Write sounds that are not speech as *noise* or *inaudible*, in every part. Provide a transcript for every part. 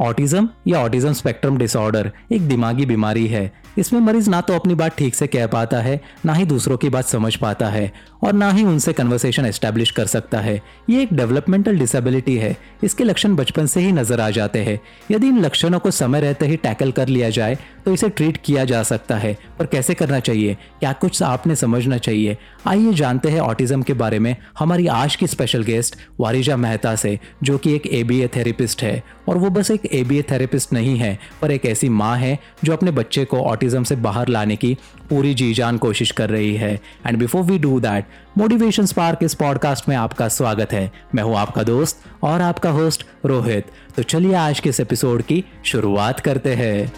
Autism या autism spectrum disorder एक दिमागी बीमारी है। इसमें मरीज़ ना तो अपनी बात ठीक से कह पाता है, ना ही दूसरों की बात समझ पाता है और ना ही उनसे कन्वर्सेशन एस्टेब्लिश कर सकता है। ये एक डेवलपमेंटल डिसेबिलिटी है। इसके लक्षण बचपन से ही नज़र आ जाते हैं। यदि इन लक्षणों को समय रहते ही टैकल कर लिया जाए तो इसे ट्रीट किया जा सकता है। पर कैसे करना चाहिए? क्या कुछ आपने समझना चाहिए? आइए जानते हैं ऑटिज्म के बारे में हमारी आज की स्पेशल गेस्ट वारिजा मेहता से, जो कि एक ए थेरेपिस्ट है। और वो बस एक ए थेरेपिस्ट नहीं है, पर एक ऐसी माँ है, जो अपने बच्चे को ऑटिज्म से बाहर लाने की पूरी जी जान कोशिश कर रही है। And before we do that motivation spark इस पॉडकास्ट में आपका स्वागत है। मैं हूँ आपका दोस्त और आपका होस्ट रोहित। तो चलिए आज के इस एपिसोड की शुरुआत करते हैं।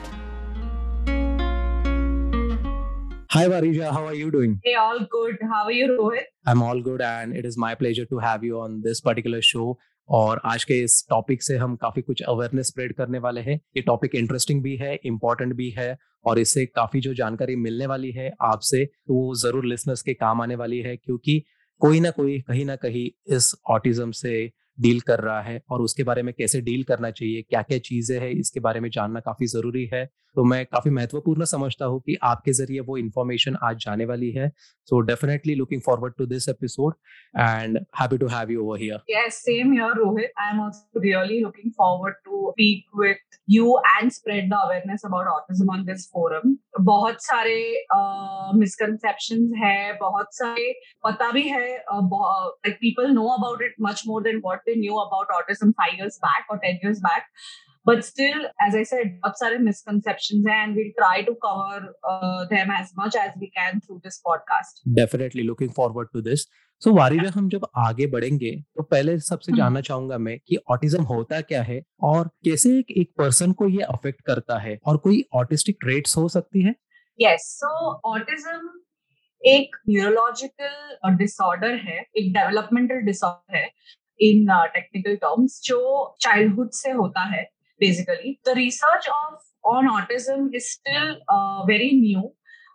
Hi Varija, how are you doing? Hey, all good. How are you, Rohit? I'm all good and it is my pleasure to have you on this particular show. और आज के इस टॉपिक से हम काफ़ी कुछ अवेयरनेस स्प्रेड करने वाले हैं ये टॉपिक इंटरेस्टिंग भी है इम्पोर्टेंट भी है और इससे काफ़ी जो जानकारी मिलने वाली है आपसे तो वो ज़रूर लिसनर्स के काम आने वाली है क्योंकि कोई ना कोई कहीं ना कहीं इस ऑटिज्म से डील कर रहा है और उसके बारे में कैसे डील करना चाहिए क्या क्या चीज़ें हैं इसके बारे में जानना काफ़ी ज़रूरी है। तो मैं काफ़ी महत्वपूर्ण समझता हूँ कि आपके ज़रिए वो इन्फॉर्मेशन आज जाने वाली है। So definitely looking forward to this episode and happy to have you over here. Yes same here rohit. I'm also really looking forward to speak with you and spread the awareness about autism on this forum. बहुत सारे misconceptions uh, है बहुत सारे पता भी है like people know about it much more than what they knew about autism 5 years back or 10 years back but still as i said बहुत सारे misconceptions and we'll try to cover uh, them as much as we can through this podcast definitely looking forward to this so so, वारिदा हम जब आगे बढ़ेंगे तो पहले सबसे जानना चाहूँगा मैं कि ऑटिज्म होता क्या है और कैसे एक एक पर्सन को ये अफेक्ट करता है और कोई ऑटिस्टिक ट्रेट्स हो सकती है यस सो ऑटिज्म एक न्यूरोलॉजिकल डिसऑर्डर है एक डेवलपमेंटल डिसऑर्डर है इन टेक्निकल टर्म्स जो चाइल्डहुड से होता है basically research of on autism is still uh, very new.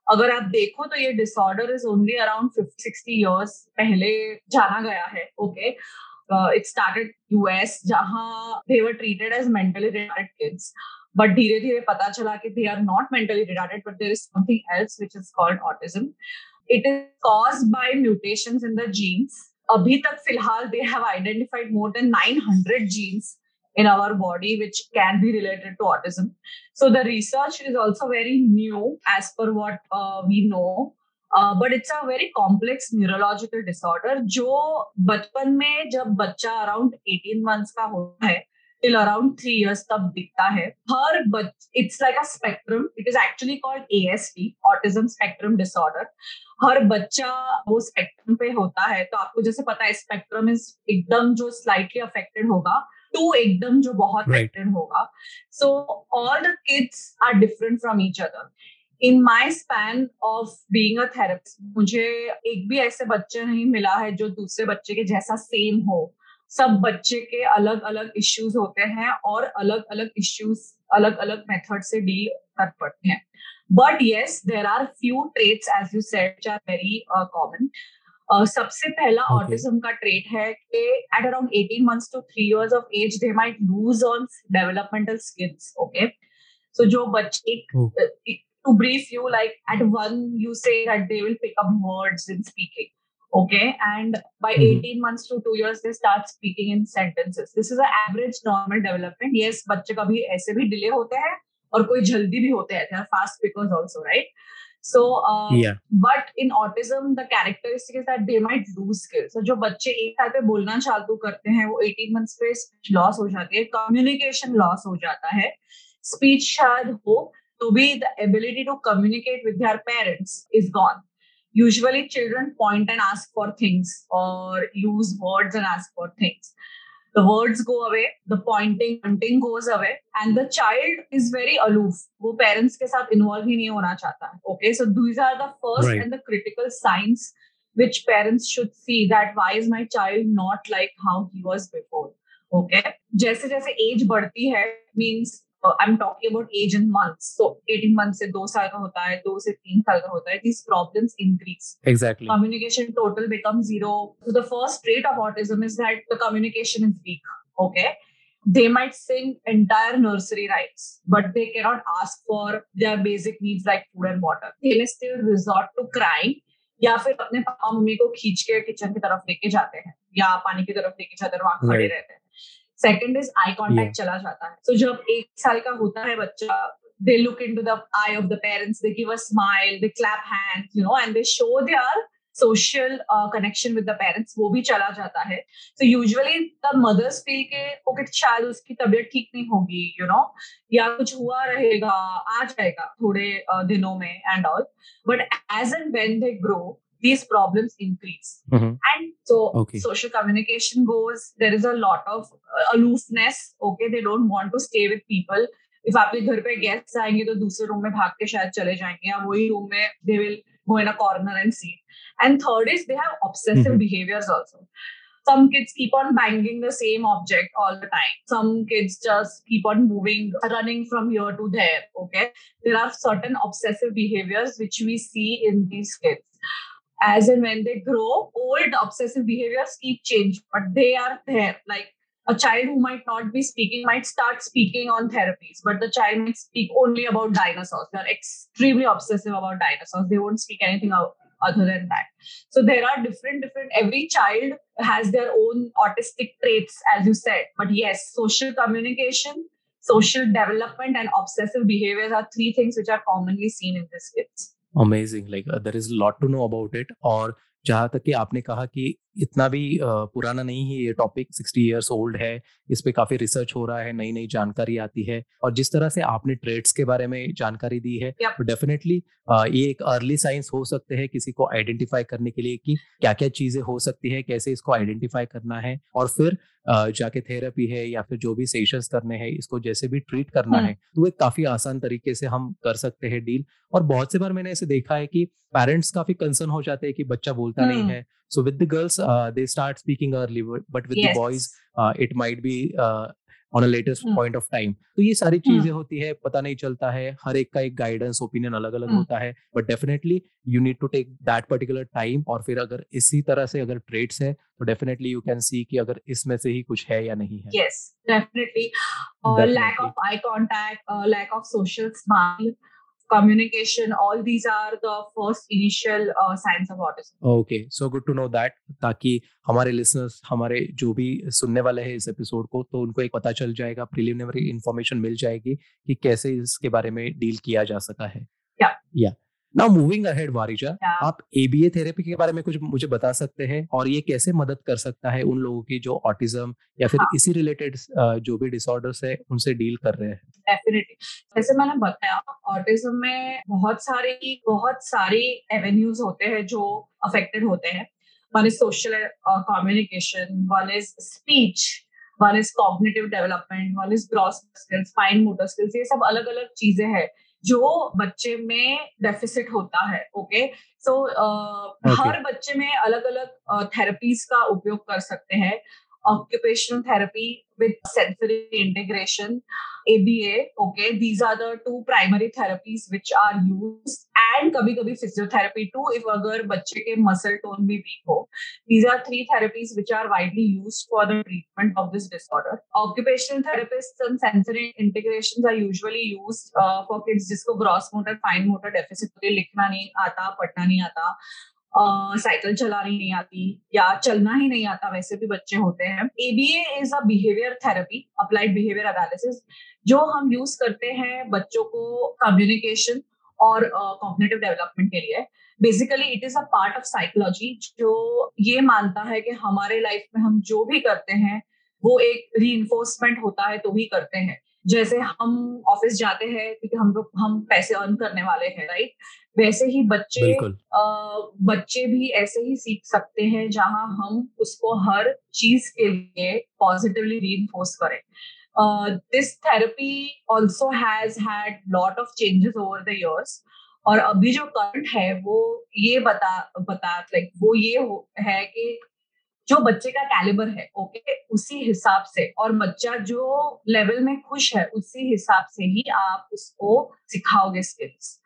अगर आप देखो तो ये disorder is only around sixty years पहले जाना गया है ओके इट स्टार्टेड यूएस जहाँ they were treated as mentally retarded kids but धीरे धीरे पता चला कि they are not mentally retarded but there is something else which is called autism it is caused by mutations in the genes अभी तक फिलहाल they have identified more than 900 genes in our body which can be related to autism so the research is also very new as per what uh, we know uh, but it's a very complex neurological disorder जो बचपन में जब बच्चा around 18 months का होता है till around three years तब दिखता है। हर बच it's like a spectrum it is actually called ASD autism spectrum disorder. हर बच्चा वो स्पेक्ट्रम पे होता है तो आपको जैसे पता है स्पेक्ट्रम इज़ एकदम जो स्लाइटली अफेक्टेड होगा टू एकदम जो बहुत अफेक्टेड होगा। So all the kids are different from each other in my span of being a therapist मुझे एक भी ऐसे बच्चे नहीं मिला है जो दूसरे बच्चे के जैसा सेम हो। सब बच्चे के अलग अलग इश्यूज़ होते हैं और अलग अलग इश्यूज़ अलग अलग मेथड से डील कर पड़ते हैं। But yes there are few traits as you said are very common सबसे पहला ऑटिज्म का ट्रेट है कि at around 18 months to 3 years of age they might lose on developmental skills okay so जो बच्चे to brief you like at one you say that they will pick up words in speaking. Okay and by mm-hmm. 18 months to 2 years they start speaking in sentences this is an average normal development yes बच्चे कभी ऐसे भी delay होते हैं और कोई जल्दी भी होते हैं they are fast speakers also right so uh, yeah but in autism the characteristic is that they might lose skills so जो बच्चे एक साल पे बोलना चालू करते हैं वो 18 मंथ्स पे लॉस हो जाती है कम्युनिकेशन लॉस हो जाता है स्पीच शायद हो तो भी the ability to communicate with their parents is gone usually children point and ask for things or use words and ask for things the words go away the pointing hunting goes away and the child is very aloof wo parents ke sath involve hi nahi hona chahta okay so these are the first right. and the critical signs which parents should see that why is my child not like how he was before okay जैसे जैसे as बढ़ती है means I am talking about age in months so 18 months से दो साल का होता है दो से तीन साल का होता है this problems increase exactly communication total become zero first trait of autism is that the communication is weak okay they might sing entire nursery rhymes but they can not ask for their basic needs like food and water they may still resort to या फिर अपने papa mummy को खींच के kitchen की तरफ़ लेके जाते हैं या पानी की तरफ़ लेके जाते हैं वहाँ खड़े रहते हैं। Second is I Yeah. चला जाता है तो जब एक साल का होता है बच्चा they look into the eye of the parents they give a smile they clap hands you know and they show their social uh, connection with the parents वो भी चला जाता है so usually the mothers feel के okay शायद उसकी तबीयत ठीक नहीं होगी you know या कुछ हुआ रहेगा आ जाएगा थोड़े uh, दिनों में and all but as and when they grow these problems increase Mhm. and so Okay. social communication goes there is a lot of uh, aloofness okay they don't want to stay with people if आपके घर पे guest आएंगे तो दूसरे room में भाग के शायद चले जाएंगे या वही रूम में they will go in a corner and sit and third is they have obsessive Mhm. behaviors also some kids keep on banging the same object all the time some kids just keep on moving running from here to there okay there are certain obsessive behaviors which we see in these kids as and when they grow old obsessive behaviors keep changing but they are there. Like a child who might not be speaking might start speaking on therapies but the child might speak only about dinosaurs. They're extremely obsessive about dinosaurs. They won't speak anything o- other than that. So there are different different every child has their own autistic traits as you said. But yes social communication social development and obsessive behaviors are three things which are commonly seen in these kids amazing like there is lot to know about it और जहाँ तक कि आपने कहा कि इतना भी पुराना नहीं है ये टॉपिक 60 इयर्स ओल्ड है इस पे काफ़ी रिसर्च हो रहा है नई नई जानकारी आती है और जिस तरह से आपने ट्रेड्स के बारे में जानकारी दी है तो डेफिनेटली ये एक अर्ली साइंस हो सकते हैं किसी को आइडेंटिफाई करने के लिए कि क्या क्या चीज़ें हो सकती है कैसे इसको आइडेंटिफाई करना है और फिर जाके थेरेपी है या फिर जो भी सेशंस करने हैं इसको जैसे भी ट्रीट करना हम्म। है तो एक काफ़ी आसान तरीके से हम कर सकते हैं डील और बहुत से बार मैंने ऐसे देखा है कि पेरेंट्स काफ़ी कंसर्न हो जाते हैं कि बच्चा बोलता नहीं हम्म। है so with the girls they start speaking early but with the Yes. Boys it might be on a latest. Point of time तो ये सारी चीज़ें होती है पता नहीं चलता है हर एक का एक गाइडेंस ओपिनियन अलग अलग। होता है but definitely you need to take that particular time और फिर अगर इसी तरह से अगर ट्रेड्स है तो डेफिनेटली यू कैन सी कि अगर इसमें से ही कुछ है या नहीं है Yes, definitely. Uh, lack Definitely. of eye contact, uh, lack of social smile, communication, all these are the first initial uh, signs of autism. okay so good to know that ताकि हमारे लिसनर्स हमारे जो भी सुनने वाले हैं इस episode को तो उनको एक पता चल जाएगा प्रिलिमिनरी इंफॉर्मेशन मिल जाएगी कि कैसे इसके बारे में डील किया जा सका है Yeah. या now moving ahead Varija Yeah. आप एबीए थेरेपी के बारे में कुछ मुझे बता सकते हैं और ये कैसे मदद कर सकता है उन लोगों की जो ऑटिज्म या फिर हाँ. इसी रिलेटेड जो भी डिसऑर्डर्स है उनसे डील कर रहे हैं डेफिनेटली जैसे मैंने बताया ऑटिज्म में बहुत सारी बहुत सारी एवेन्यूज होते हैं जो अफेक्टेड होते हैं one is social communication one is speech one is cognitive development one is gross skills fine motor skills ये सब अलग अलग चीज़ें हैं जो बच्चे में डेफिसिट होता है ओके सो हर बच्चे में अलग अलग थेरेपीज का उपयोग कर सकते हैं। occupational therapy with sensory integration aba okay these are the two primary therapies which are used and kabhi kabhi physiotherapy too if agar bacche ke muscle tone bhi weak ho these are three therapies which are widely used for the treatment of this disorder occupational therapists and sensory integrations are usually used uh, for kids जिसको gross motor fine motor deficit होती है लिखना नहीं आता पढ़ना नहीं आता cycle चलानी नहीं आती या चलना ही नहीं आता, वैसे भी बच्चे होते हैं। ABA is a behaviour therapy applied behaviour analysis जो हम यूज़ करते हैं बच्चों को कम्युनिकेशन और कॉग्निटिव डेवलपमेंट के लिए। Basically it is a part of psychology जो ये मानता है कि हमारे लाइफ में हम जो भी करते हैं, वो एक री होता है तो ही करते हैं। जैसे हम ऑफ़िस जाते हैं क्योंकि हम लोग हम पैसे अर्न करने वाले हैं राइट वैसे ही बच्चे बिल्कुल। बच्चे भी ऐसे ही सीख सकते हैं जहाँ हम उसको हर चीज़ के लिए पॉजिटिवली री करें। This therapy also has had lot of changes over the years और अभी जो करंट है वो ये बता बता लाइक वो ये है कि जो बच्चे का कैलिबर है ओके उसी हिसाब से। और बच्चा जो लेवल में खुश है उसी हिसाब से ही आप उसको सिखाओगे स्किल्स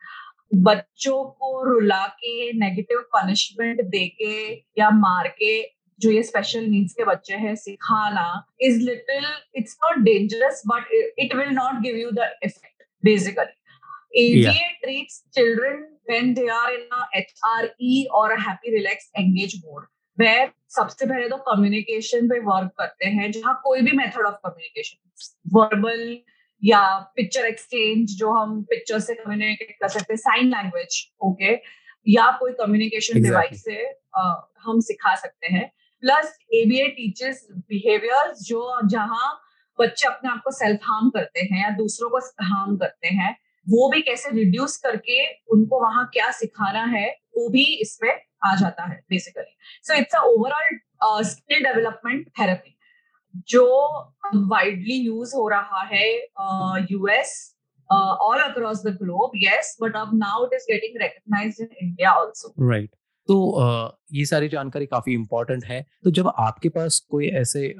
बच्चों को रुला के नेगेटिव पनिशमेंट दे के या मार के जो ये स्पेशल नीड्स के बच्चे हैं सिखाना is little it's not dangerous but it will not give you the effect basically ABA yeah. treats children when they are in a HRE or a happy relaxed mode. Where सबसे पहले तो communication पे work करते हैं जहाँ कोई भी method of communication verbal या पिक्चर एक्सचेंज जो हम पिक्चर से कम्युनिकेट कर सकते हैं साइन लैंग्वेज ओके या कोई कम्युनिकेशन डिवाइस से uh, हम सिखा सकते हैं। प्लस एबीए टीचर्स बिहेवियर जो जहाँ बच्चे अपने आप को सेल्फ हार्म करते हैं या दूसरों को हार्म करते हैं। वो भी कैसे रिड्यूस करके उनको वहाँ क्या सिखाना है, वो भी इसमें आ जाता है basically so it's overall skill development therapy जो वाइडली यूज़ हो रहा है US all across the globe yes but अब now it is getting recognised in India also right तो ये सारी जानकारी काफ़ी इम्पोर्टेंट है। तो जब आपके पास कोई ऐसे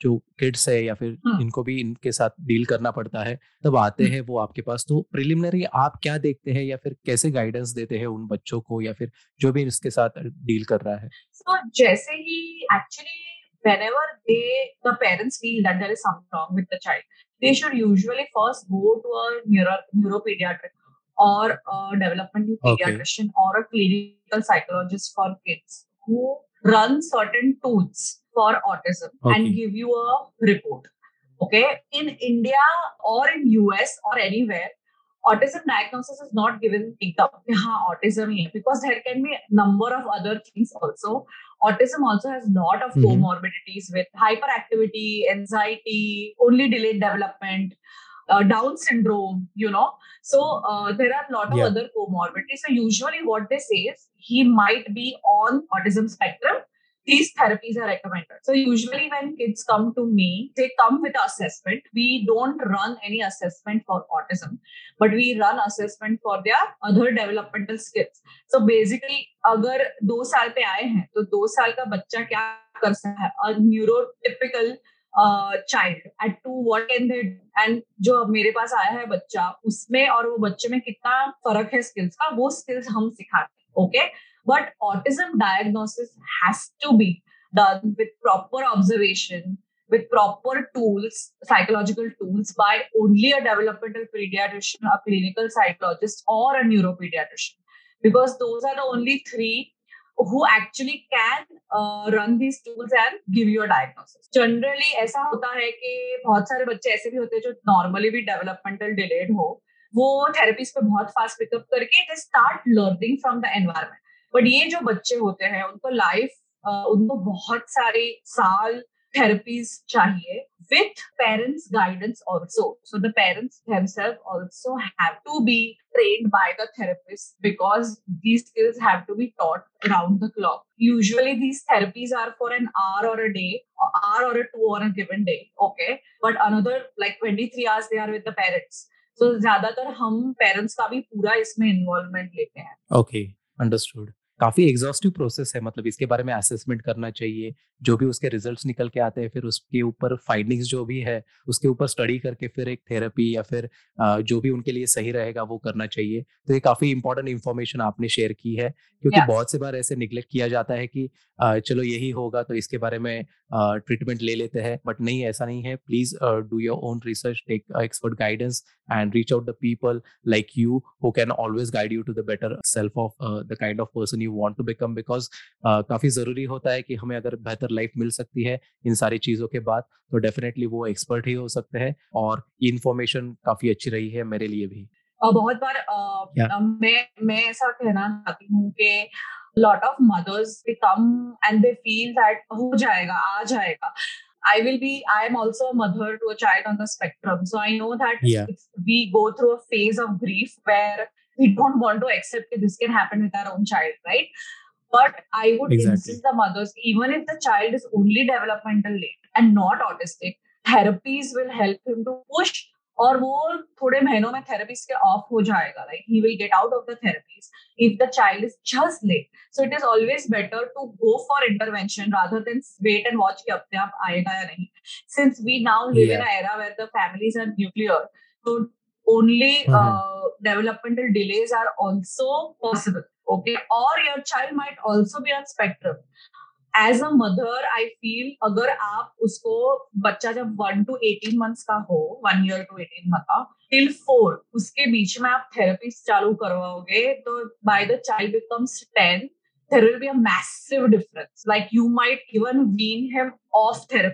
जो किड्स है या फिर हाँ। इनको भी इनके साथ डील करना पड़ता है तब आते हैं वो आपके पास। तो प्रिलिमिनरी आप क्या देखते हैं या फिर कैसे गाइडेंस देते हैं उन बच्चों को या फिर जो भी इसके साथ डील कर रहा है? So, जैसे ही actually whenever they the parents feel that there is something wrong with the child they should usually first go to a neuro neuropediatric or a developmental pediatrician okay. or a clinical psychologist for kids who run certain tools for autism okay. and give you a report. Okay. In India or in US or anywhere, autism diagnosis is not given up *laughs* autism because there can be a number of other things also autism also has a lot of mm-hmm. comorbidities with hyperactivity anxiety only delayed development uh, Down syndrome, you know. So uh, there are a lot of yeah. other comorbidities. So usually what they say is he might be on autism spectrum. These therapies are recommended. So usually when kids come to me, they come with assessment. We don't run any assessment for autism, but we run assessment for their other developmental skills. So basically, अगर दो साल पे आए हैं तो दो साल का बच्चा क्या कर सकता है a neurotypical child at two what can they and जो मेरे पास आया है बच्चा उसमें और वो बच्चे में कितना फ़र्क है स्किल्स का वो स्किल्स हम सिखाते हैं okay but autism diagnosis has to be done with proper observation with proper tools, psychological tools, by only a developmental pediatrician, a clinical psychologist, or a neuropediatrician. Because those are the only three who actually can uh, run these tools and give you a diagnosis. Generally ऐसा होता है कि बहुत सारे बच्चे ऐसे भी होते हैं जो normally भी developmental delayed हो वो therapies पे बहुत fast pick up करके they start learning from the environment. But ये जो बच्चे होते हैं उनको लाइफ uh, उनको बहुत सारे साल therapies chahiye with parents guidance also so the parents themselves also have to be trained by the therapist because these skills have to be taught around the clock usually these therapies are for an hour or a day or hour or a two on a given day okay but another like 23 hours they are with the parents so ज़्यादातर हम parents का भी पूरा इसमें involvement लेते हैं okay understood काफ़ी exhaustive process है मतलब इसके बारे में असेसमेंट करना चाहिए जो भी उसके रिजल्ट्स निकल के आते हैं फिर उसके ऊपर फाइंडिंग्स जो भी है उसके ऊपर स्टडी करके फिर एक थेरेपी या फिर जो भी उनके लिए सही रहेगा वो करना चाहिए तो ये काफ़ी इंपॉर्टेंट इन्फॉर्मेशन आपने शेयर की है क्योंकि yes. बहुत से बार ऐसे निग्लेक्ट किया जाता है कि चलो यही होगा तो इसके बारे में ट्रीटमेंट ले लेते हैं बट नहीं ऐसा नहीं है please do your own research take expert guidance and reach out the people like you who can always guide you to the better self of the kind of person you want to become because काफ़ी ज़रूरी होता है कि हमें अगर बेहतर life मिल सकती है इन सारी चीज़ों के बाद तो डेफिनेटली वो एक्सपर्ट ही हो सकते हैं और इन्फॉर्मेशन काफ़ी अच्छी रही है मेरे लिए भी और बहुत बार मैं मैं ऐसा कहना चाहती हूँ कि lot of mothers come and they feel that हो जाएगा आ जाएगा I will be, I am also a mother to a child on the spectrum. So I know that yeah. we go through a phase of grief where we don't want to accept that this can happen with our own child, right? But I would exactly. insist the mothers, even if the child is only developmental late and not autistic, therapies will help him to push और वो थोड़े महीनों में therapies के off हो जाएगा like he will get out of the therapies if the child is just late so it is always better to go for intervention rather than wait and watch के अपने आप आएगा या नहीं since we now live in era where the families are nuclear तो only mm-hmm. uh, developmental delays are also possible okay or your child might also be on spectrum as a mother I feel अगर आप उसको बच्चा जब one two eighteen months का हो one year to eighteen month का till four उसके बीच में आप थेरेपी चालू करवाओगे तो by the child becomes ten there will be a massive difference. Like you might even wean him off then.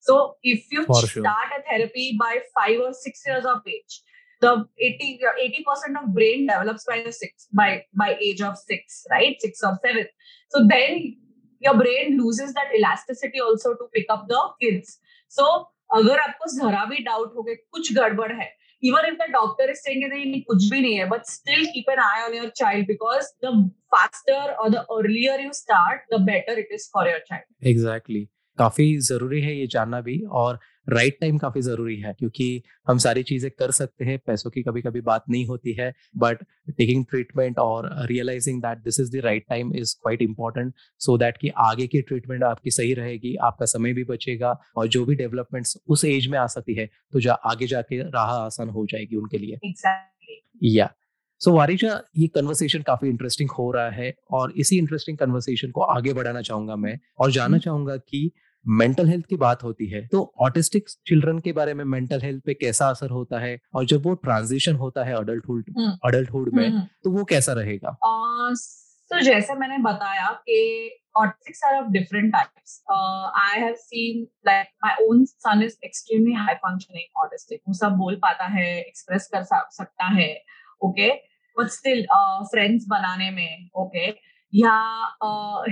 So if you For start sure. a therapy by five or six years of age, the 80 percent of brain develops by the six by by age of six, right? Six or seven. So then your brain loses that elasticity also to pick up the kids. So अगर आपको जरा भी doubt हो गया कुछ गड़बड़ है even if the doctor is saying that नहीं कुछ भी नहीं है but still keep an eye on your child because the faster or the earlier you start the better it is for your child exactly exactly. काफ़ी ज़रूरी है ये जानना भी और राइट टाइम काफ़ी ज़रूरी है क्योंकि हम सारी चीज़ें कर सकते हैं पैसों की कभी कभी बात नहीं होती है बट टेकिंग ट्रीटमेंट और realising that this is the right time is quite important so that कि आगे की ट्रीटमेंट आपकी सही रहेगी आपका समय भी बचेगा और जो भी डेवलपमेंट्स उस एज में आ सकती है तो जा आगे जाके राह आसान हो जाएगी उनके लिए। Exactly. या सो वारिजा ये कन्वर्सेशन काफ़ी इंटरेस्टिंग हो रहा है और इसी इंटरेस्टिंग कन्वर्सेशन को आगे बढ़ाना चाहूँगा मैं और जानना चाहूँगा कि मेंटल हेल्थ की बात होती है तो ऑटिस्टिक चिल्ड्रन के बारे में मेंटल हेल्थ पे कैसा असर होता है और जब वो ट्रांजिशन होता है अडल्टहुड हम्म। अडल्टहुड में हम्म। तो वो कैसा रहेगा Uh, so जैसे मैंने बताया कि autistics are of different types. Uh, I have seen like my own son is extremely high functioning autistic. वो सब बोल पाता है, express कर सकता है, okay? But still uh, friends बनाने में, okay? या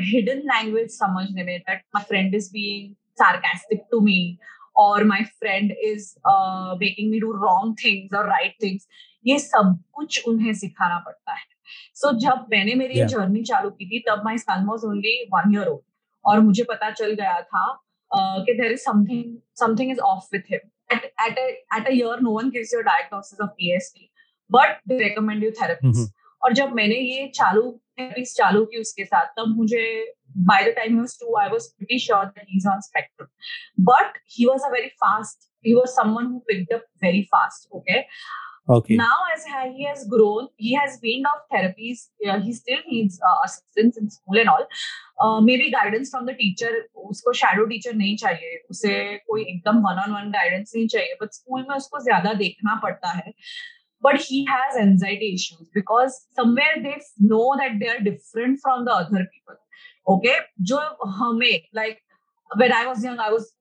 hidden language समझने में my friend is being sarcastic to me or my friend is uh, making me do wrong things or right things. ये सब कुछ उन्हें सिखाना पड़ता है सो so, जब मैंने मेरी Yeah. जर्नी चालू की थी तब my son was only one year old और मुझे पता चल गया था uh, कि there is something something is off with him at at at a year no one gives you diagnosis of PSD but they recommend you hmm. और जब मैंने ये चालू थेरेपीज चालू की उसके साथ। तब मुझे by the time was two I was pretty sure that he is on spectrum but he was a very fast he was someone who picked up very fast okay okay now as he has grown he has wean off therapies he still needs assistance in school and all maybe guidance from the teacher उसको shadow teacher नहीं चाहिए उसे कोई एकदम one on one guidance नहीं चाहिए but school में उसको ज़्यादा देखना पड़ता है but he has anxiety issues because somewhere they know that they are different from the other people okay जो हमें like when I was young I was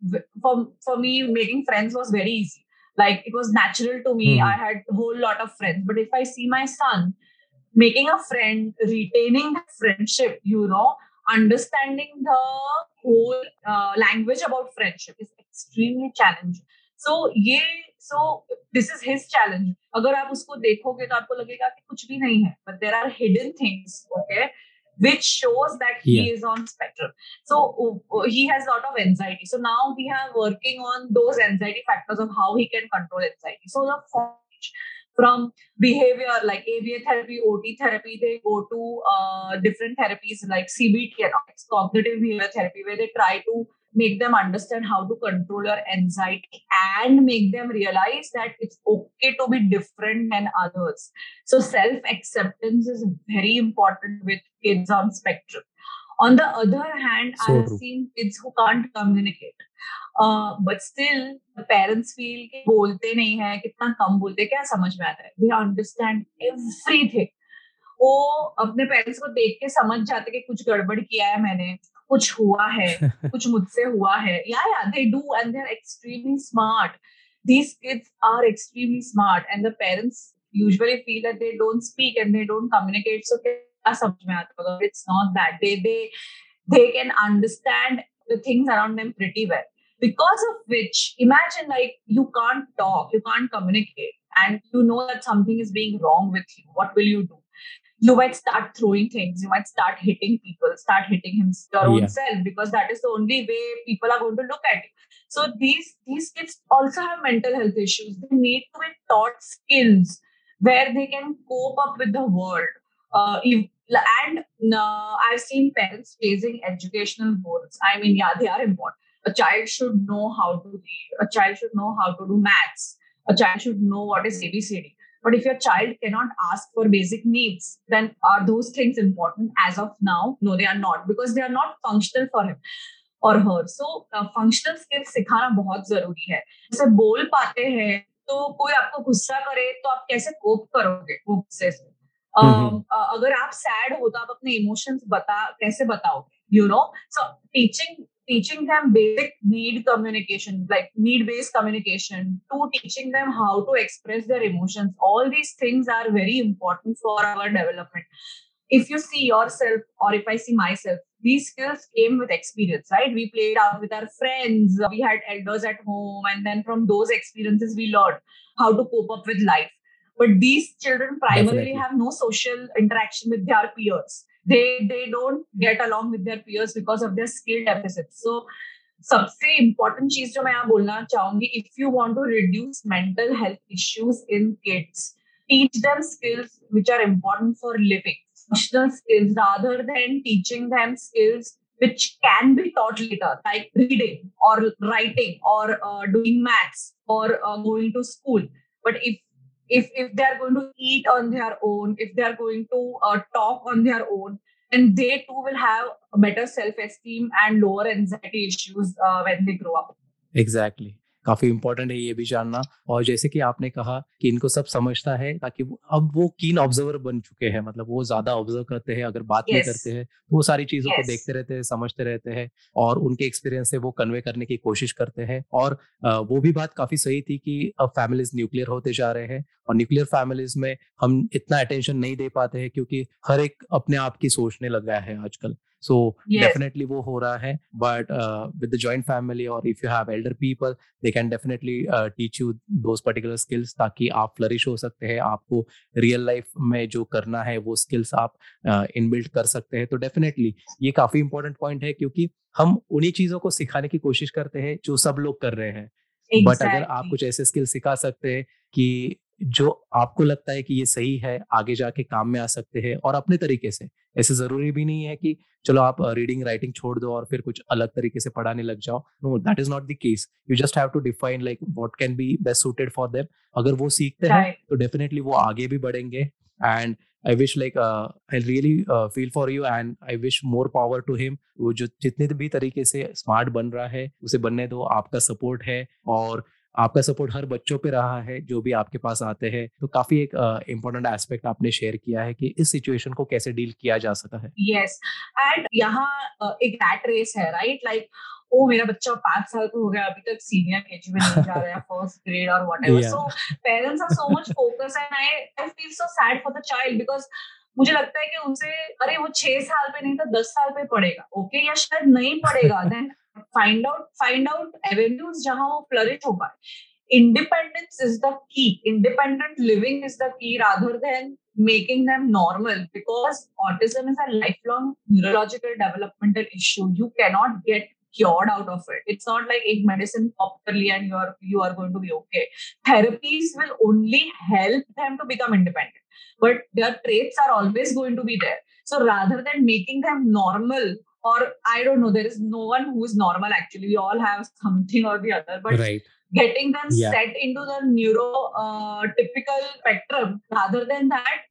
for for me making friends was very easy like it was natural to me Mhm. i had a whole lot of friends but if i see my son making a friend retaining the friendship you know understanding the whole uh, language about friendship is extremely challenging so ये so this is his challenge अगर आप उसको देखोगे तो आपको लगेगा कि कुछ भी नहीं है but there are hidden things okay which shows that he Yeah. is on spectrum so uh, he has a lot of anxiety so now we are working on those anxiety factors of how he can control anxiety so the for- from behavior like ABA therapy, OT therapy, they go to uh, different therapies like CBT and all. It's cognitive behavior therapy, where they try to make them understand how to control your anxiety and make them realize that it's okay to be different than others. So self acceptance is very important with kids on spectrum. On the other hand, So I have true. seen kids who can't communicate. Uh, but still, the parents feel कि बोलते नहीं है कितना कम बोलते हैं, क्या समझ में आता है दे अंडरस्टैंड एवरीथिंग वो अपने पेरेंट्स को देख के समझ जाते कि कुछ गड़बड़ किया है मैंने कुछ हुआ है *laughs* कुछ मुझसे हुआ है या या they do and they are extremely smart these kids are extremely smart and the parents usually feel that they don't speak and they don't communicate so क्या समझ में आता होगा it's not that they they they can understand the things around them pretty well because of which imagine like you can't talk you can't communicate and you know that something is being wrong with you what will you do You might start throwing things you might start hitting people start hitting him your own Yeah. self because that is the only way people are going to look at you. So these these kids also have mental health issues. They need to be taught skills where they can cope up with the world. Uh, if, and uh, i've seen parents chasing educational goals. I mean yeah they are important. A child should know how to read. A child should know how to do maths. A child should know what is abcd but if your child cannot ask for basic needs, then are those things important as of now? No, they are not because they are not functional for him or her. So uh, functional skills सिखाना बहुत ज़रूरी है जैसे बोल पाते हैं तो कोई आपको गुस्सा करे तो आप कैसे कोप करोगे गुस्से से uh, अगर आप सैड हो तो आप अपने इमोशंस बता कैसे बताओगे you know so teaching teaching them basic need communication, like need based communication, to teaching them how to express their emotions. All these things are very important for our development. If you see yourself, or if I see myself, these skills came with experience, right? We played out with our friends, we had elders at home, and then from those experiences, we learned how to cope up with life. But these children primarily Definitely. have no social interaction with their peers they they don't get along with their peers because of their skill deficits so सबसे important चीज जो मैं यहाँ बोलना चाहूंगी if you want to reduce mental health issues in kids teach them skills which are important for living functional skills rather than teaching them skills which can be taught later like reading or writing or uh, doing maths or uh, going to school but if if if they are going to eat on their own if they are going to uh, talk on their own and they too will have better self-esteem and lower anxiety issues uh, when they grow up. Exactly काफ़ी important है ये भी जानना और जैसे कि आपने कहा कि इनको सब समझता है ताकि अब वो कीन ऑब्जर्वर बन चुके हैं मतलब वो ज़्यादा ऑब्ज़र्व करते हैं अगर बात yes. नहीं करते हैं तो वो सारी चीज़ों yes. को देखते रहते हैं समझते रहते हैं और उनके एक्सपीरियंस से वो कन्वे करने की कोशिश करते हैं और वो भी बात काफ़ी सही थी कि अब फैमिलीज़ न्यूक्लियर होते जा रहे हैं और न्यूक्लियर फैमिलीज़ में हम इतना अटेंशन नहीं दे पाते हैं क्योंकि हर एक अपने आप की सोचने लग गया है आजकल सो डेफिनेटली वो हो रहा है बट विद द फैमिली और if you have elder people they can definitely teach you those particular skills ताकि आप फ्लरिश हो सकते हैं। आपको रियल लाइफ में जो करना है वो स्किल्स आप इनबिल्ड uh, कर सकते हैं। तो डेफिनेटली ये काफ़ी इंपॉर्टेंट पॉइंट है क्योंकि हम उन्हीं चीज़ों को सिखाने की कोशिश करते हैं जो सब लोग कर रहे हैं। But exactly. अगर आप कुछ ऐसे स्किल सिखा सकते हैं कि जो आपको लगता है कि ये सही है आगे जाके काम में आ सकते हैं और अपने तरीके से। ऐसे ज़रूरी भी नहीं है कि चलो आप रीडिंग राइटिंग छोड़ दो और फिर कुछ अलग तरीके से पढ़ाने लग जाओ। No that is not the case you just have to define like what can be best suited for them अगर वो सीखते हैं तो डेफिनेटली वो आगे भी बढ़ेंगे। And I wish like I really feel for you and I wish more power to him वो जो जितने भी तरीके से स्मार्ट बन रहा है उसे बनने दो। आपका सपोर्ट है और आपका सपोर्ट हर बच्चों पे रहा है जो भी आपके पास आते हैं। तो काफ़ी एक इम्पोर्टेंट uh, एस्पेक्ट आपने शेयर किया है कि इस सिचुएशन को कैसे डील किया जा सकता है। यस एंड यहाँ एक रैट रेस है राइट लाइक ओ मेरा बच्चा पाँच साल का हो गया अभी तक सीनियर केजी में नहीं जा रहा है *laughs* फ़र्स्ट ग्रेड और whatever so parents are so much focus and I I feel so sad for the child because मुझे लगता है कि उसे अरे वो छह साल पे नहीं तो दस साल पे पढ़ेगा ओके okay, या शायद नहीं पढ़ेगा *laughs* then find out find out avenues जहां वो फ्लरिश हो पाए independence is the key independent living is the key rather than making them normal because autism is a lifelong neurological developmental issue you cannot get cured out of it it's not like a medicine properly and you are you are going to be okay therapies will only help them to become independent but their traits are always going to be there so rather than making them normal or I don't know, there is no one who is normal actually. We all have something or the other, but right. getting them yeah. set into the neuro uh, typical spectrum rather than that,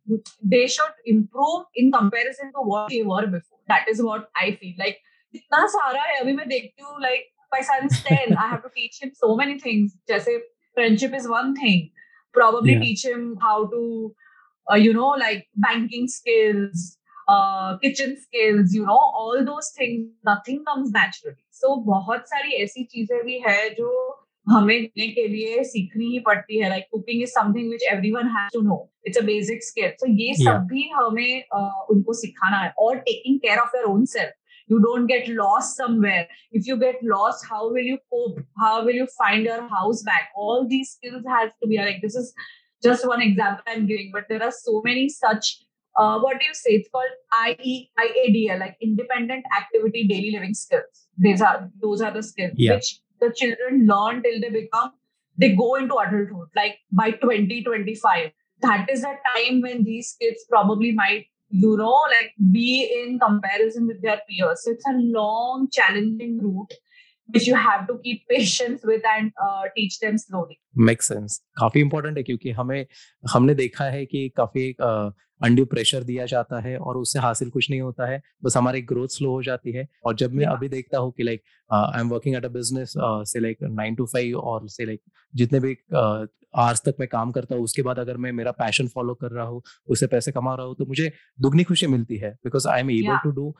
they should improve in comparison to what they were before. That is what I feel like. इतना सारा है अभी मैं देखती हूँ like by son is 10 i have to teach him so many things जैसे friendship is one thing probably yeah. teach him how to uh, you know like banking skills kitchen skills you know all those things nothing comes naturally so बहुत सारी ऐसी चीज़ें भी है जो हमें देने के लिए सीखनी ही पड़ती है like cooking is something which everyone has to know it's a basic skill so ये yeah. सब भी हमें uh, उनको सिखाना है और taking care of your own self you don't get lost somewhere if you get lost how will you cope how will you find your house back all these skills has to be like this is just one example i'm giving but there are so many such uh, what do you say? It's called IE, IADL, like independent activity daily living skills. These are those are the skills yeah. which the children learn till they become they go into adulthood. Like by 2025, that is a time when these kids probably might you know like be in comparison with their peers. So it's a long, challenging route which you have to keep *laughs* patience with and uh, teach them slowly. Make sense काफ़ी important है क्योंकि हमें हमने देखा है कि काफ़ी undue pressure दिया जाता है और उससे हासिल कुछ नहीं होता है। बस हमारी ग्रोथ स्लो हो जाती है और जब मैं अभी देखता हूँ कि like I am working at a business say like nine to five और से लाइक जितने भी आज तक मैं काम करता हूँ उसके बाद अगर मैं मेरा पैशन फॉलो कर रहा हूँ उससे पैसे कमा रहा हूँ तो मुझे दुगनी खुशी मिलती है because I am able to do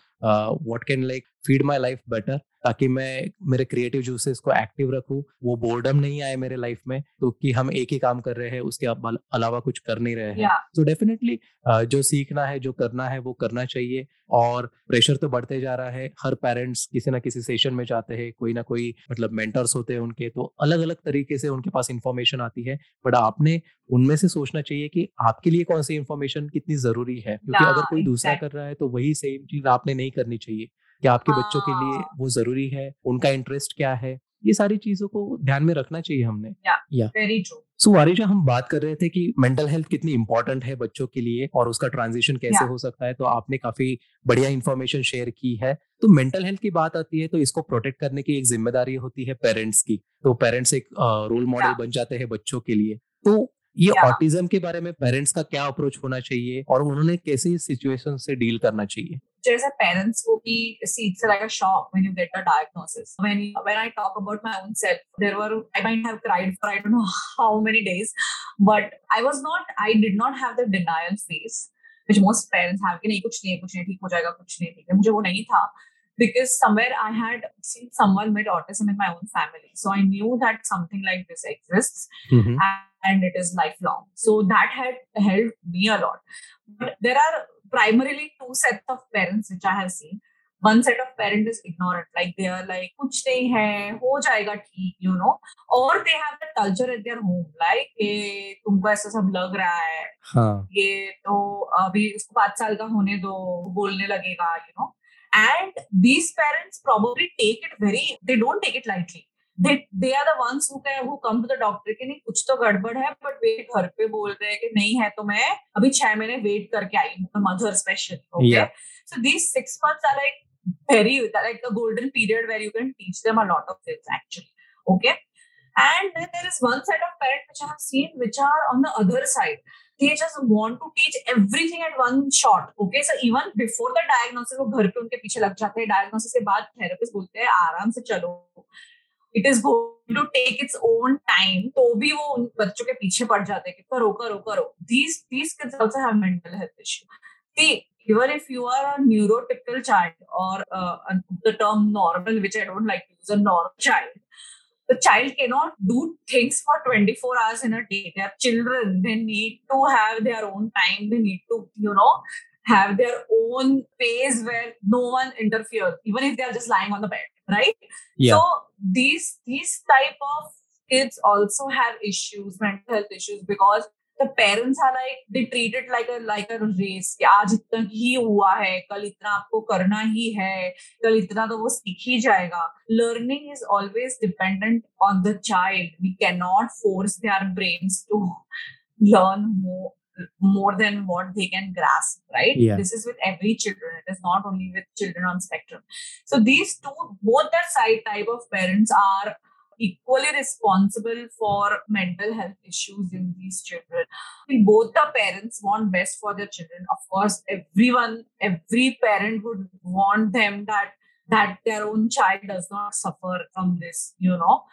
what can like feed my life better ताकि मैं मेरे क्रिएटिव जूसेस को एक्टिव रखूँ वो बोर्डम नहीं आए मेरे लाइफ में तो कि हम एक ही काम कर रहे हैं उसके अलावा कुछ कर नहीं रहे हैं। तो डेफिनेटली जो सीखना है जो करना है वो करना चाहिए और प्रेशर तो बढ़ते जा रहा है। हर पेरेंट्स किसी ना किसी सेशन में जाते हैं कोई ना कोई मतलब मेंटर्स होते हैं उनके तो अलग अलग तरीके से उनके पास इंफॉर्मेशन आती है। बट आपने उनमें से सोचना चाहिए कि आपके लिए कौन सी इंफॉर्मेशन कितनी ज़रूरी है? क्योंकि अगर कोई दूसरा कर रहा है तो वही सेम चीज़ आपने नहीं करनी चाहिए। कि आपके बच्चों के लिए हाँ। वो ज़रूरी है? उनका इंटरेस्ट क्या है? ये सारी चीज़ों को ध्यान में रखना चाहिए हमने। Yeah very true so Warisha हम बात कर रहे थे कि मेंटल हेल्थ कितनी इंपॉर्टेंट है बच्चों के लिए और उसका ट्रांजिशन कैसे yeah. हो सकता है तो आपने काफ़ी बढ़िया इन्फॉर्मेशन शेयर की है। तो मेंटल हेल्थ की बात आती है तो इसको प्रोटेक्ट करने की एक ज़िम्मेदारी होती है पेरेंट्स की। तो पेरेंट्स एक रोल मॉडल yeah. बन जाते हैं बच्चों के लिए। तो ये ऑटिज्म के बारे में पेरेंट्स का क्या अप्रोच होना चाहिए और उन्होंने कैसे इस सिचुएशन से डील करना चाहिए? जैसे पेरेंट्स को भी see it's like shock when you get a diagnosis when when I talk about my own self there were I might have cried for I don't know how many days but I was not I did not have the denial phase which most parents have कि नहीं कुछ नहीं कुछ नहीं ठीक हो जाएगा कुछ नहीं ठीक है। मुझे वो नहीं था because somewhere i had seen someone with autism in my own family so i knew that something like this exists hmm, hmm. It is lifelong. So that had helped me a lot. But there are primarily two sets of parents which I have seen. One set of parents is ignorant, like they are like कुछ नहीं है हो जाएगा ठीक you know और they have the culture at their home like ये तुमको ऐसा सब लग रहा है हाँ. ये तो अभी उसको पाँच साल का होने दो बोलने लगेगा you know and these parents probably take it very they don't take it lightly they are the ones who can who come to the doctor कि नहीं कुछ तो गड़बड़ है बट वे घर पे बोल रहे हैं कि नहीं है तो मैं अभी छह महीने वेट करके आई हूँ mother special okay so these six months are like very like the golden period where you can teach them a lot of things actually okay and there is one side of parent which have seen which are on the other side they just want to teach everything at one shot okay so even before the diagnosis वो घर पे उनके पीछे लग जाते हैं। Diagnosis के बाद थेरेपिस्ट बोलते हैं आराम से चलो। It is going to take its own time तो भी वो उन बच्चों के पीछे पड़ जाते हैं कि करो करो करो these these kids also have mental health issue see even if you are a neurotypical child or uh, the term normal which i don't like to use a normal child the child cannot do things for 24 hours in a day. They are children. They need to have their own time. They need to, you know, have their own pace where no one interferes, even if they are just lying on the bed, Right? Yeah. So these these type of kids also have issues, mental health issues, because the parents are like they treat it like a like a race कि आज इतना ही हुआ है कल इतना आपको करना ही है कल इतना तो वो सीख ही जाएगा learning is always dependent on the child we cannot force their brains to learn more more than what they can grasp right yeah. this is with every children it is not only with children on spectrum so these two both that side type of parents are equally responsible for mental health issues in these children. Both the parents want best for their children. Of course, everyone, every parent would want them that that their own child does not suffer from this, you know.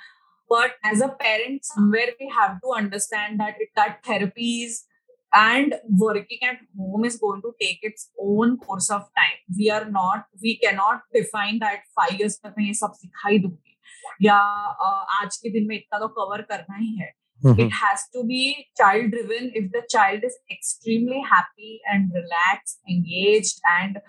But as a parent, somewhere we have to understand that it, that therapies and working at home is going to take its own course of time. We are not, we cannot define that five years तक मैं ये सब सिखाई दूंगी या आज के दिन में इतना तो कवर करना ही है it has to be child driven if the child is extremely happy and relaxed engaged and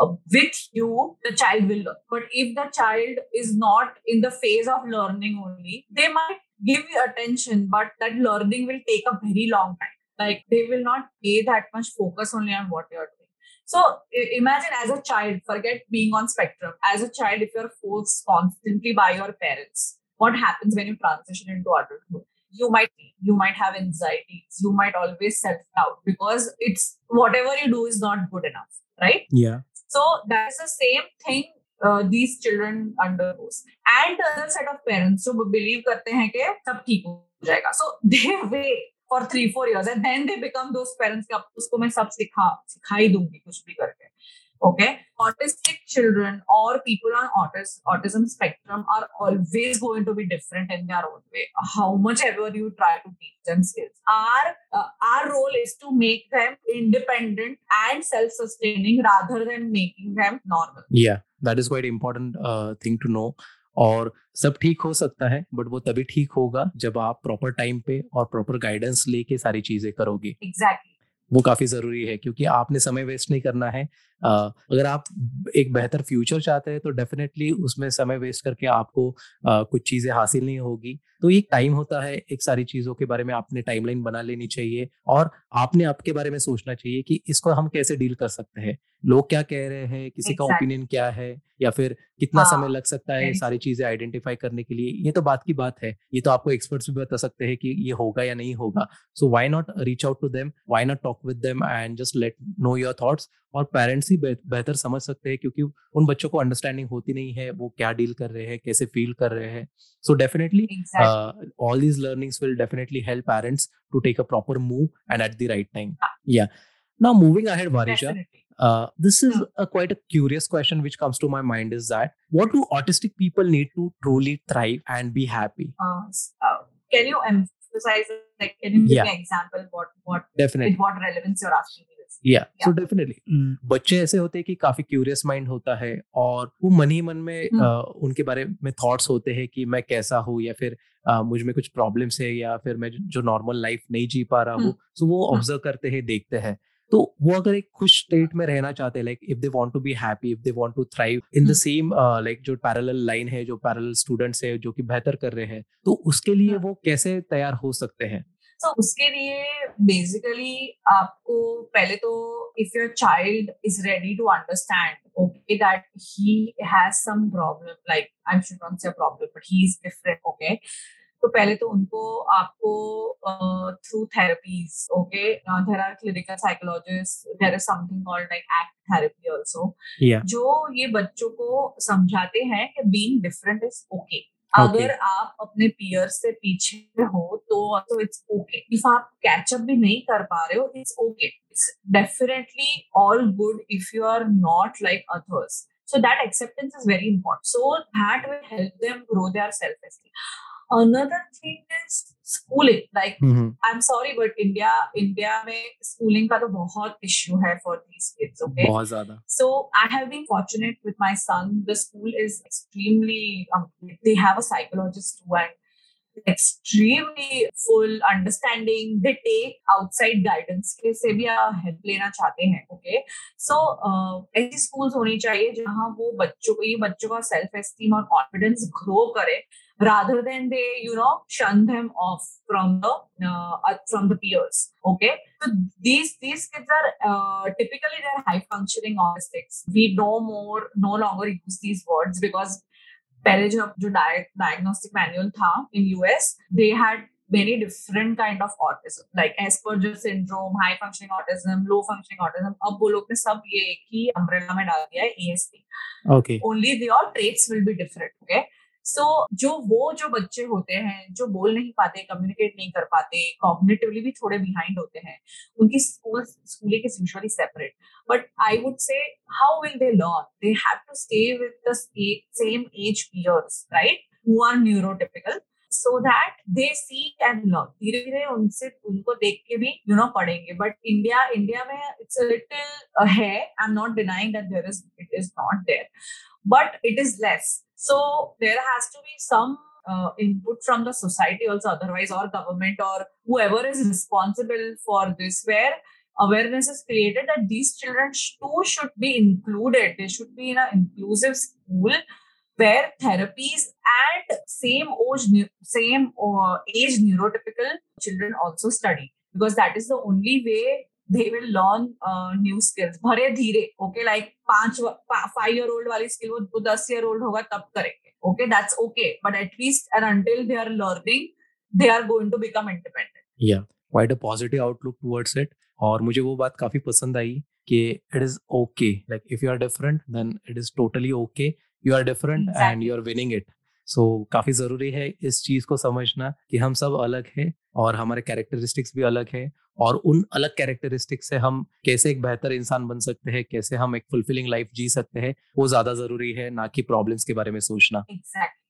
uh, with you the child will learn but if the child is not in the phase of learning only they might give you attention but that learning will take a very long time like they will not pay that much focus only on what you're doing so imagine as a child, forget being on spectrum. As a child, if you're forced constantly by your parents, what happens when you transition into adulthood? You might you might have anxieties. You might always self doubt because it's whatever you do is not good enough, right? Yeah. So that's the same thing these children under and other set of parents जो believe करते हैं कि सब ठीक हो जाएगा सो दे वे for three four years and then they become those parents कि उसको मैं सब सिखा सिखाई दूँगी कुछ भी करके okay autistic children or people on autis- autism spectrum are always going to be different in their own way how much ever you try to teach them skills our uh, our role is to make them independent and self-sustaining rather than making them normal yeah that is quite important uh, thing to know और सब ठीक हो सकता है but वो तभी ठीक होगा जब आप प्रॉपर टाइम पे और प्रॉपर गाइडेंस लेके सारी चीज़ें करोगे एग्जैक्टली exactly. वो काफ़ी ज़रूरी है क्योंकि आपने समय वेस्ट नहीं करना है अगर आप एक बेहतर फ्यूचर चाहते हैं तो डेफिनेटली उसमें समय वेस्ट करके आपको कुछ चीज़ें हासिल नहीं होगी। तो एक टाइम होता है एक सारी चीज़ों के बारे में आपने टाइमलाइन बना लेनी चाहिए और आपने आपके बारे में सोचना चाहिए कि इसको हम कैसे डील कर सकते हैं। लोग क्या कह रहे हैं किसी exactly. का ओपिनियन क्या है या फिर कितना हाँ, समय लग सकता है सारी चीज़ें आइडेंटिफाई करने के लिए ये तो बात की बात है। ये तो आपको एक्सपर्ट्स भी बता सकते हैं कि ये होगा या नहीं होगा। So why not reach out to them why not talk with them and just let know your thoughts और पेरेंट्स ही बेहतर समझ सकते हैं क्योंकि उन बच्चों को अंडरस्टैंडिंग होती नहीं है वो क्या डील कर रहे हैं कैसे फील कर रहे हैं so definitely all these learnings will definitely help parents to take a proper move and at the right time या now moving ahead varisha uh, this is a quite a curious question which comes to my mind is that what do autistic people need to truly thrive and be happy uh, uh, can you emphasize like can you give yeah. an example what what definitely what relevance you're asking me या so definitely बच्चे ऐसे होते हैं कि काफ़ी curious mind होता है और वो मन ही मन में hmm. आ, उनके बारे में थॉट्स होते हैं कि मैं कैसा हूँ या फिर आ, मुझमें कुछ प्रॉब्लम्स है या फिर मैं जो नॉर्मल लाइफ नहीं जी पा रहा हूँ। सो hmm. वो ऑब्ज़र्व करते हैं देखते हैं। तो वो अगर एक खुश स्टेट में रहना चाहते हैं like if they want to be happy if they want to thrive in the same like जो पैरेलल लाइन है जो पैरेलल स्टूडेंट्स है जो कि बेहतर कर रहे हैं तो उसके लिए वो कैसे तैयार हो सकते हैं? तो उसके लिए बेसिकली आपको पहले तो if your child is ready to understand okay that he has some problem like I should not say problem but he is different okay तो पहले तो उनको आपको through therapies okay there are clinical psychologist there is something called like act therapy also जो ये बच्चों को समझाते हैं कि बीइंग डिफरेंट इज़ ओके अगर आप अपने पियर से पीछे हो तो इट्स ओके इफ़ आप कैचअप भी नहीं कर पा रहे हो it's okay it's definitely all good if you are not like others so that acceptance is very important so that will help them grow their self esteem another thing is schooling like mm-hmm. i'm sorry but india india mein schooling ka to bahut issue hai for these kids okay bahut zyada so i have been fortunate with my son the school is extremely um, they have a psychologist too and extremely full understanding they take outside guidance के से भी help लेना चाहते हैं okay so ऐसी schools होनी चाहिए जहाँ वो बच्चों को ये बच्चों का सेल्फ एस्टीम और कॉन्फिडेंस ग्रो करे rather than they you know shun them off from the uh, from the peers okay so these these kids are uh, typically they're high functioning autistics we no more no longer use these words because पहले जो जो diagnostic manual था in US they had many different kind of autism like Asperger syndrome high functioning autism low functioning autism अब वो लोग ने सब ये एक ही umbrella में डाल दिया है ASD okay only their traits will be different okay so so, जो वो जो बच्चे होते हैं जो बोल नहीं पाते कम्युनिकेट नहीं कर पाते कॉग्निटिवली भी थोड़े बिहाइंड होते हैं उनकी school schooling is usually separate but I would say how will they learn they have to stay with the same age peers right who are neurotypical so that they see and learn धीरे धीरे उनसे उनको देख के भी you know पढ़ेंगे. But India India में it's little है. I am not denying that there is it is not there but it is less So there has to be some uh, input from the society also, otherwise, or government or whoever is responsible for this, where awareness is created that these children too should be included. They should be in an inclusive school where therapies and same age, same uh, age neurotypical children also study because that is the only way they will learn uh, new skills. भरे धीरे okay like पाँच five year old वाली skill वो दस year old होगा तब करेंगे okay that's okay but at least and until they are learning they are going to become independent या quite a positive outlook towards it और मुझे वो बात काफ़ी पसंद आई कि it is okay like if you are different then it is totally okay you are different and you are winning it so काफ़ी ज़रूरी है इस चीज़ को समझना कि हम सब अलग हैं और हमारे कैरेक्टरिस्टिक्स भी अलग है और उन अलग कैरेक्टरिस्टिक्स से हम कैसे एक बेहतर इंसान बन सकते हैं कैसे हम एक फुलफिलिंग लाइफ जी सकते हैं वो ज़्यादा ज़रूरी है ना कि प्रॉब्लम्स के बारे में सोचना।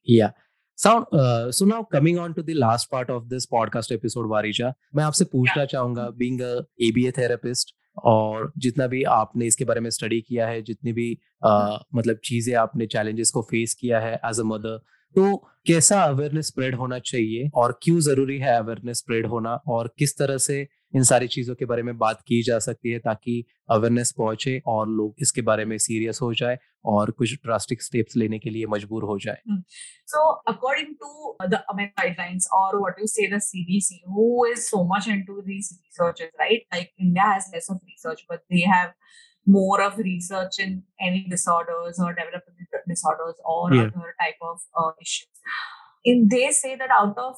या sound so now coming on to the last part of this podcast episode Varija मैं आपसे पूछना yeah. चाहूँगा बीइंग अ एबीए थेरेपिस्ट और जितना भी आपने इसके बारे में स्टडी किया है जितनी भी uh, मतलब चीज़ें आपने चैलेंजेस को फेस किया है एज अ मदर तो कैसा अवेयरनेस स्प्रेड होना चाहिए और क्यों ज़रूरी है अवेयरनेस स्प्रेड होना और किस तरह से इन सारी चीज़ों के बारे में बात की जा सकती है ताकि अवेयरनेस पहुँचे और लोग इसके बारे में सीरियस हो जाए और कुछ ड्रास्टिक स्टेप्स लेने के लिए मजबूर हो जाए। So according to the guidelines और what you say the CDC who is so much into these researches right like India has less of research but they have more of research in any disorders or developmental disorders or yeah. other type of uh, issues. In they say that out of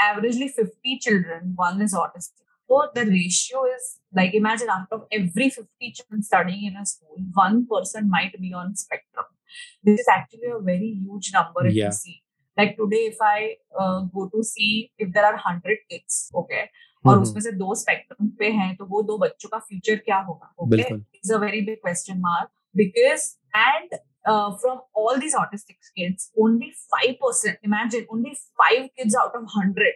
averagely 50 children, one is autistic. So the ratio is like imagine out of every 50 children studying in a school, one person might be on spectrum. This is actually a very huge number if yeah. you see. Like today, if I uh, go to see if there are 100 kids, okay, और उसमें से दो spectrum पे हैं तो वो दो बच्चों का फ्यूचर क्या होगा okay it's a very big question mark because and uh, from all these autistic kids, only 5%, imagine, only 5 kids out of 100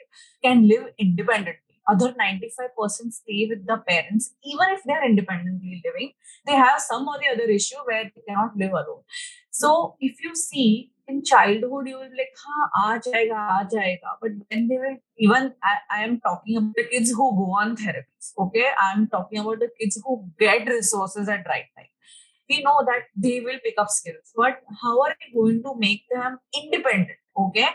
can live independently. Other 95% stay with the parents, even if they're independently living. They have some or the other issue where they cannot live alone. So, if you see in childhood, you will be like, ha, aa jayega, aa jayega. But when they will, even I, I am talking about the kids who go on therapies, okay? I'm talking about the kids who get resources at right time we know that they will pick up skills but how are we going to make them independent okay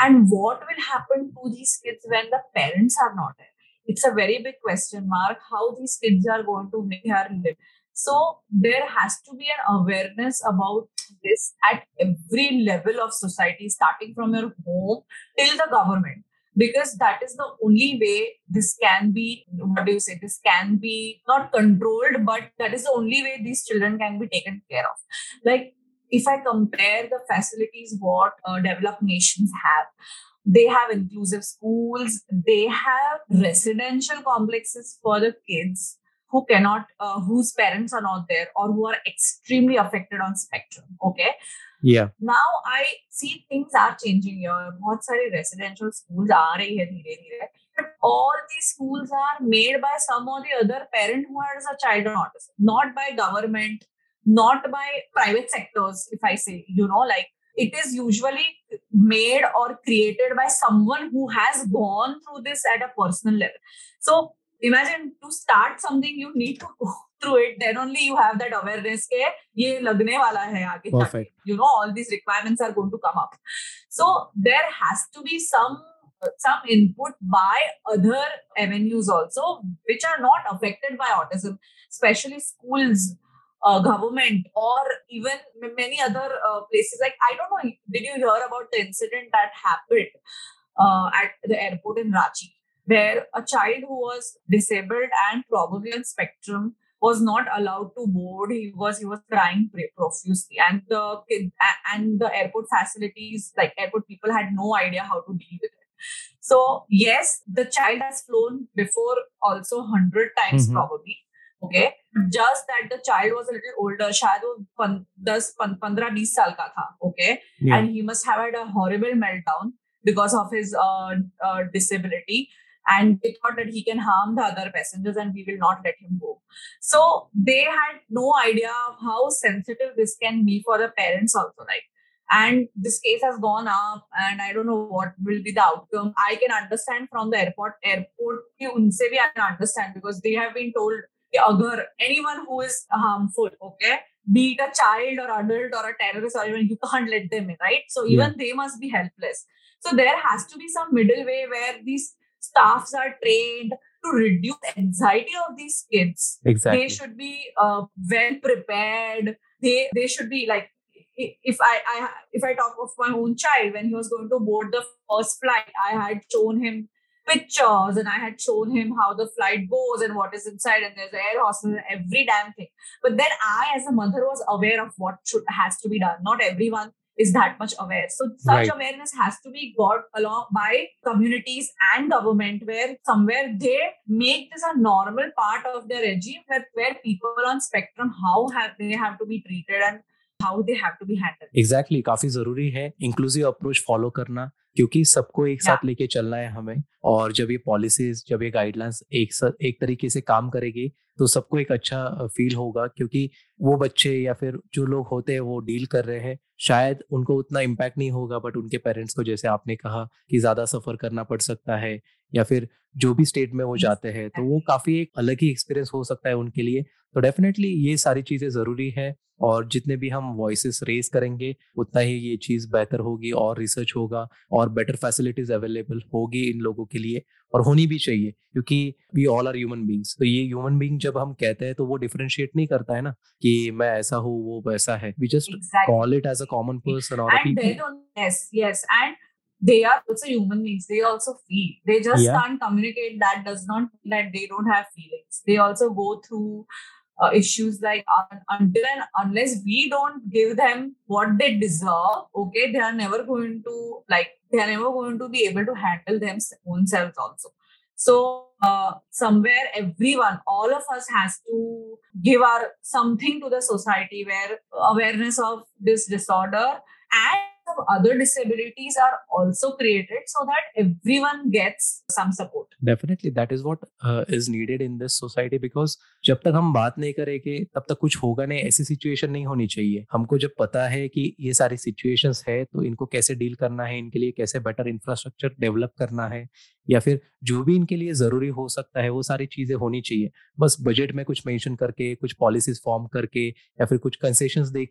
and what will happen to these kids when the parents are not there it's a very big question mark how these kids are going to make her live so there has to be an awareness about this at every level of society starting from your home till the government. Because that is the only way this can be what do you say this can be not controlled but that is the only way these children can be taken care of. Like if i compare the facilities what uh, developed nations have they have inclusive schools they have residential complexes for the kids who cannot uh, whose parents are not there or who are extremely affected on spectrum okay? Yeah. Now i see things are changing here. What sorry residential schools are rahi all these schools are made by some or the other parent who has a child on autism not by government not by private sectors if i say you know like it is usually made or created by someone who has gone through this at a personal level. So imagine to start something you need to go *laughs* through it. Then only you have that awareness ke ye lagne wala hai aage Perfect. you know all these requirements are going to come up. So there has to be some some input by other avenues also which are not affected by autism especially schools uh, government or even many other uh, places. Like i don't know did you hear about the incident that happened uh, at the airport in Ranchi where a child who was disabled and probably on spectrum was not allowed to board. He was he was crying profusely, and the kid and the airport facilities, like airport people, had no idea how to deal with it. So yes, the child has flown before also hundred times mm-hmm. probably. Okay, just that the child was a little older. शायद वो दस पंद्रह बीस साल का था. Okay, yeah. and he must have had a horrible meltdown because of his uh, uh, disability and they thought that he can harm the other passengers and we will not let him go. So they had no idea of how sensitive this can be for the parents also. Like, and this case has gone up and I don't know what will be the outcome. I can understand from the airport, airport, unse bhi I can understand because they have been told agar anyone who is harmful, okay, be it a child or adult or a terrorist or even you can't let them in, right? So even yeah. they must be helpless. So there has to be some middle way where these staffs are trained to reduce anxiety of these kids. Exactly. They should be uh, well prepared. They they should be like if I, I if I talk of my own child when he was going to board the first flight, I had shown him pictures and I had shown him how the flight goes and what is inside and there's air hostess and every damn thing. But then I, as a mother, was aware of what should has to be done. Not everyone is that much aware. So such right. awareness has to be got along by communities and government where somewhere they make this a normal part of their regime where, where people on spectrum how have they have to be treated and how they have to be handled. Exactly, काफ़ी ज़रूरी है inclusive approach follow करना क्योंकि सबको एक साथ लेके चलना है हमें और जब ये पॉलिसीज़ जब ये गाइडलाइंस एक साथ एक तरीके से काम करेगी तो सबको एक अच्छा फील होगा क्योंकि वो बच्चे या फिर जो लोग होते हैं वो डील कर रहे हैं शायद उनको उतना इम्पैक्ट नहीं होगा बट उनके पेरेंट्स को जैसे आपने कहा कि ज़्यादा सफ़र करना पड़ सकता है या फिर जो भी स्टेट में वो जाते हैं तो वो काफ़ी एक अलग ही एक्सपीरियंस हो सकता है उनके लिए तो डेफिनेटली ये सारी चीज़ें ज़रूरी है और जितने भी हम वॉइसेस रेज करेंगे उतना ही ये चीज़ बेहतर होगी और रिसर्च होगा और बेटर फैसिलिटीज़ अवेलेबल होगी इन लोगों के लिए और होनी भी चाहिए क्योंकि we all are human beings तो ये ह्यूमन बींग जब हम कहते हैं तो वो डिफरेंशिएट नहीं करता है ना कि मैं ऐसा हूँ वो वैसा है। We just call it as a common person और yes yes and they are also human beings. They also feel. They just yeah. can't communicate. That does not mean that they don't have feelings. They also go through uh, issues like uh, until and unless we don't give them what they deserve okay they are never going to like they are never going to be able to handle them own selves also. So uh, somewhere everyone all of us has to give our something to the society where awareness of this disorder and of other disabilities are also created so that everyone gets some support. Definitely that is what uh, is needed in this society because जब तक हम बात नहीं करेंगे तब तक कुछ होगा नहीं ऐसी सिचुएशन नहीं होनी चाहिए। हमको जब पता है कि ये सारी सिचुएशंस है तो इनको कैसे डील करना है इनके लिए कैसे बेटर इंफ्रास्ट्रक्चर डेवलप करना है या फिर जो भी इनके लिए ज़रूरी हो सकता है वो सारी चीज़ें होनी चाहिए। बस बजट में कुछ मेंशन करके कुछ पॉलिसीज़ फॉर्म करके या फिर कुछ कंसेशन दे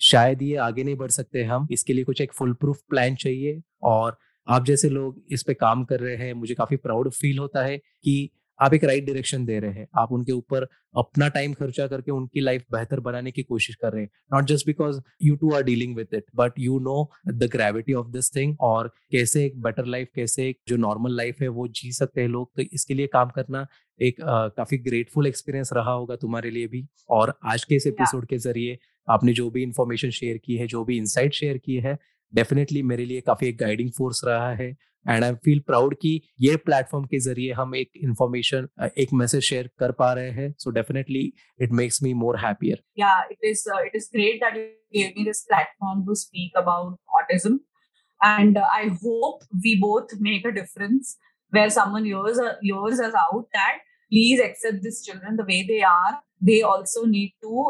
शायद ये आगे नहीं बढ़ सकते हम। इसके लिए कुछ एक फुल प्रूफ प्लान चाहिए और आप जैसे लोग इस पे काम कर रहे हैं, मुझे काफ़ी प्राउड फील होता है कि आप एक राइट डायरेक्शन दे रहे हैं। आप उनके ऊपर अपना टाइम खर्चा करके उनकी लाइफ बेहतर बनाने की कोशिश कर रहे हैं। Not just because you too are dealing with it but you know the gravity of this thing और कैसे एक बेटर लाइफ कैसे एक जो नॉर्मल लाइफ है वो जी सकते हैं लोग। तो इसके लिए काम करना एक uh, काफ़ी ग्रेटफुल एक्सपीरियंस रहा होगा तुम्हारे लिए भी और आज के इस एपिसोड के ज़रिए आपने जो भी इंफॉर्मेशन शेयर की है जो भी इंसाइट शेयर की है डेफिनेटली मेरे लिए काफ़ी एक गाइडिंग फोर्स रहा है। एंड आई फील प्राउड कि ये प्लेटफॉर्म के जरिए हम एक इंफॉर्मेशन एक मैसेज शेयर कर पा रहे हैं so definitely it makes me more happier yeah it is it is great that you give me this platform to speak about autism and uh, i hope we both make a difference where someone yours yours us out that please accept these children the way they are they also need to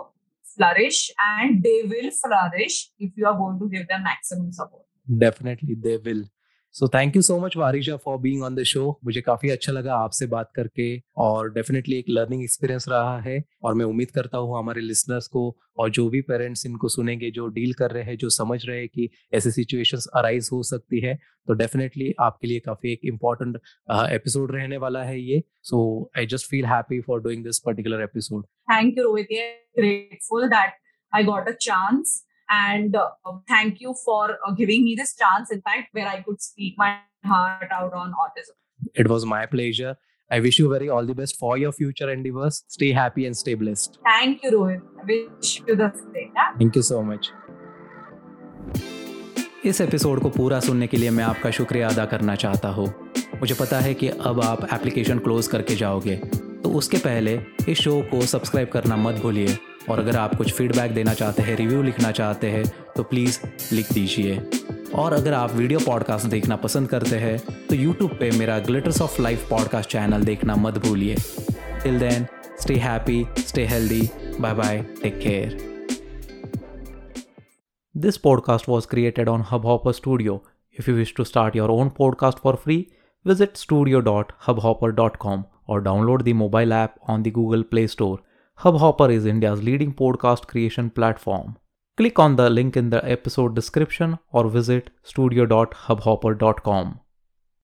flourish and they will flourish if you are going to give them maximum support definitely they will So thank you so much Varisha for being on the show मुझे काफ़ी अच्छा लगा आपसे बात करके और definitely एक learning experience रहा है और मैं उम्मीद करता हूँ हमारे लिसनर्स को और जो भी पेरेंट्स इनको सुनेंगे, जो डील कर रहे हैं, जो समझ रहे हैं कि ऐसी सिचुएशंस अराइज हो सकती है तो डेफिनेटली आपके लिए काफ़ी एक इम्पोर्टेंट एपिसोड रहने वाला है ये। So I just feel happy for doing this particular episode thank you Rohit I got a chance and uh, thank you for uh, giving me this chance in fact where i could speak my heart out on autism it was my pleasure i wish you very all the best for your future endeavors stay happy and stay blessed thank you rohit i wish you the same yeah? thank you so much इस episode को पूरा सुनने के लिए मैं आपका शुक्रिया अदा करना चाहता हूँ मुझे पता है कि अब आप एप्लीकेशन क्लोज करके जाओगे तो उसके पहले इस शो को सब्सक्राइब करना मत भूलिए और अगर आप कुछ फीडबैक देना चाहते हैं रिव्यू लिखना चाहते हैं तो प्लीज़ लिख दीजिए और अगर आप वीडियो पॉडकास्ट देखना पसंद करते हैं तो यूट्यूब पे मेरा glitters of life podcast channel देखना मत भूलिए till then stay happy stay healthy bye bye take care This podcast was created on Hubhopper Studio. If you wish to start your own podcast for free, visit studio.hubhopper.com or download the mobile app on the Google Play Store. Hubhopper is India's leading podcast creation platform. Click on the link in the episode description or visit studio.hubhopper.com.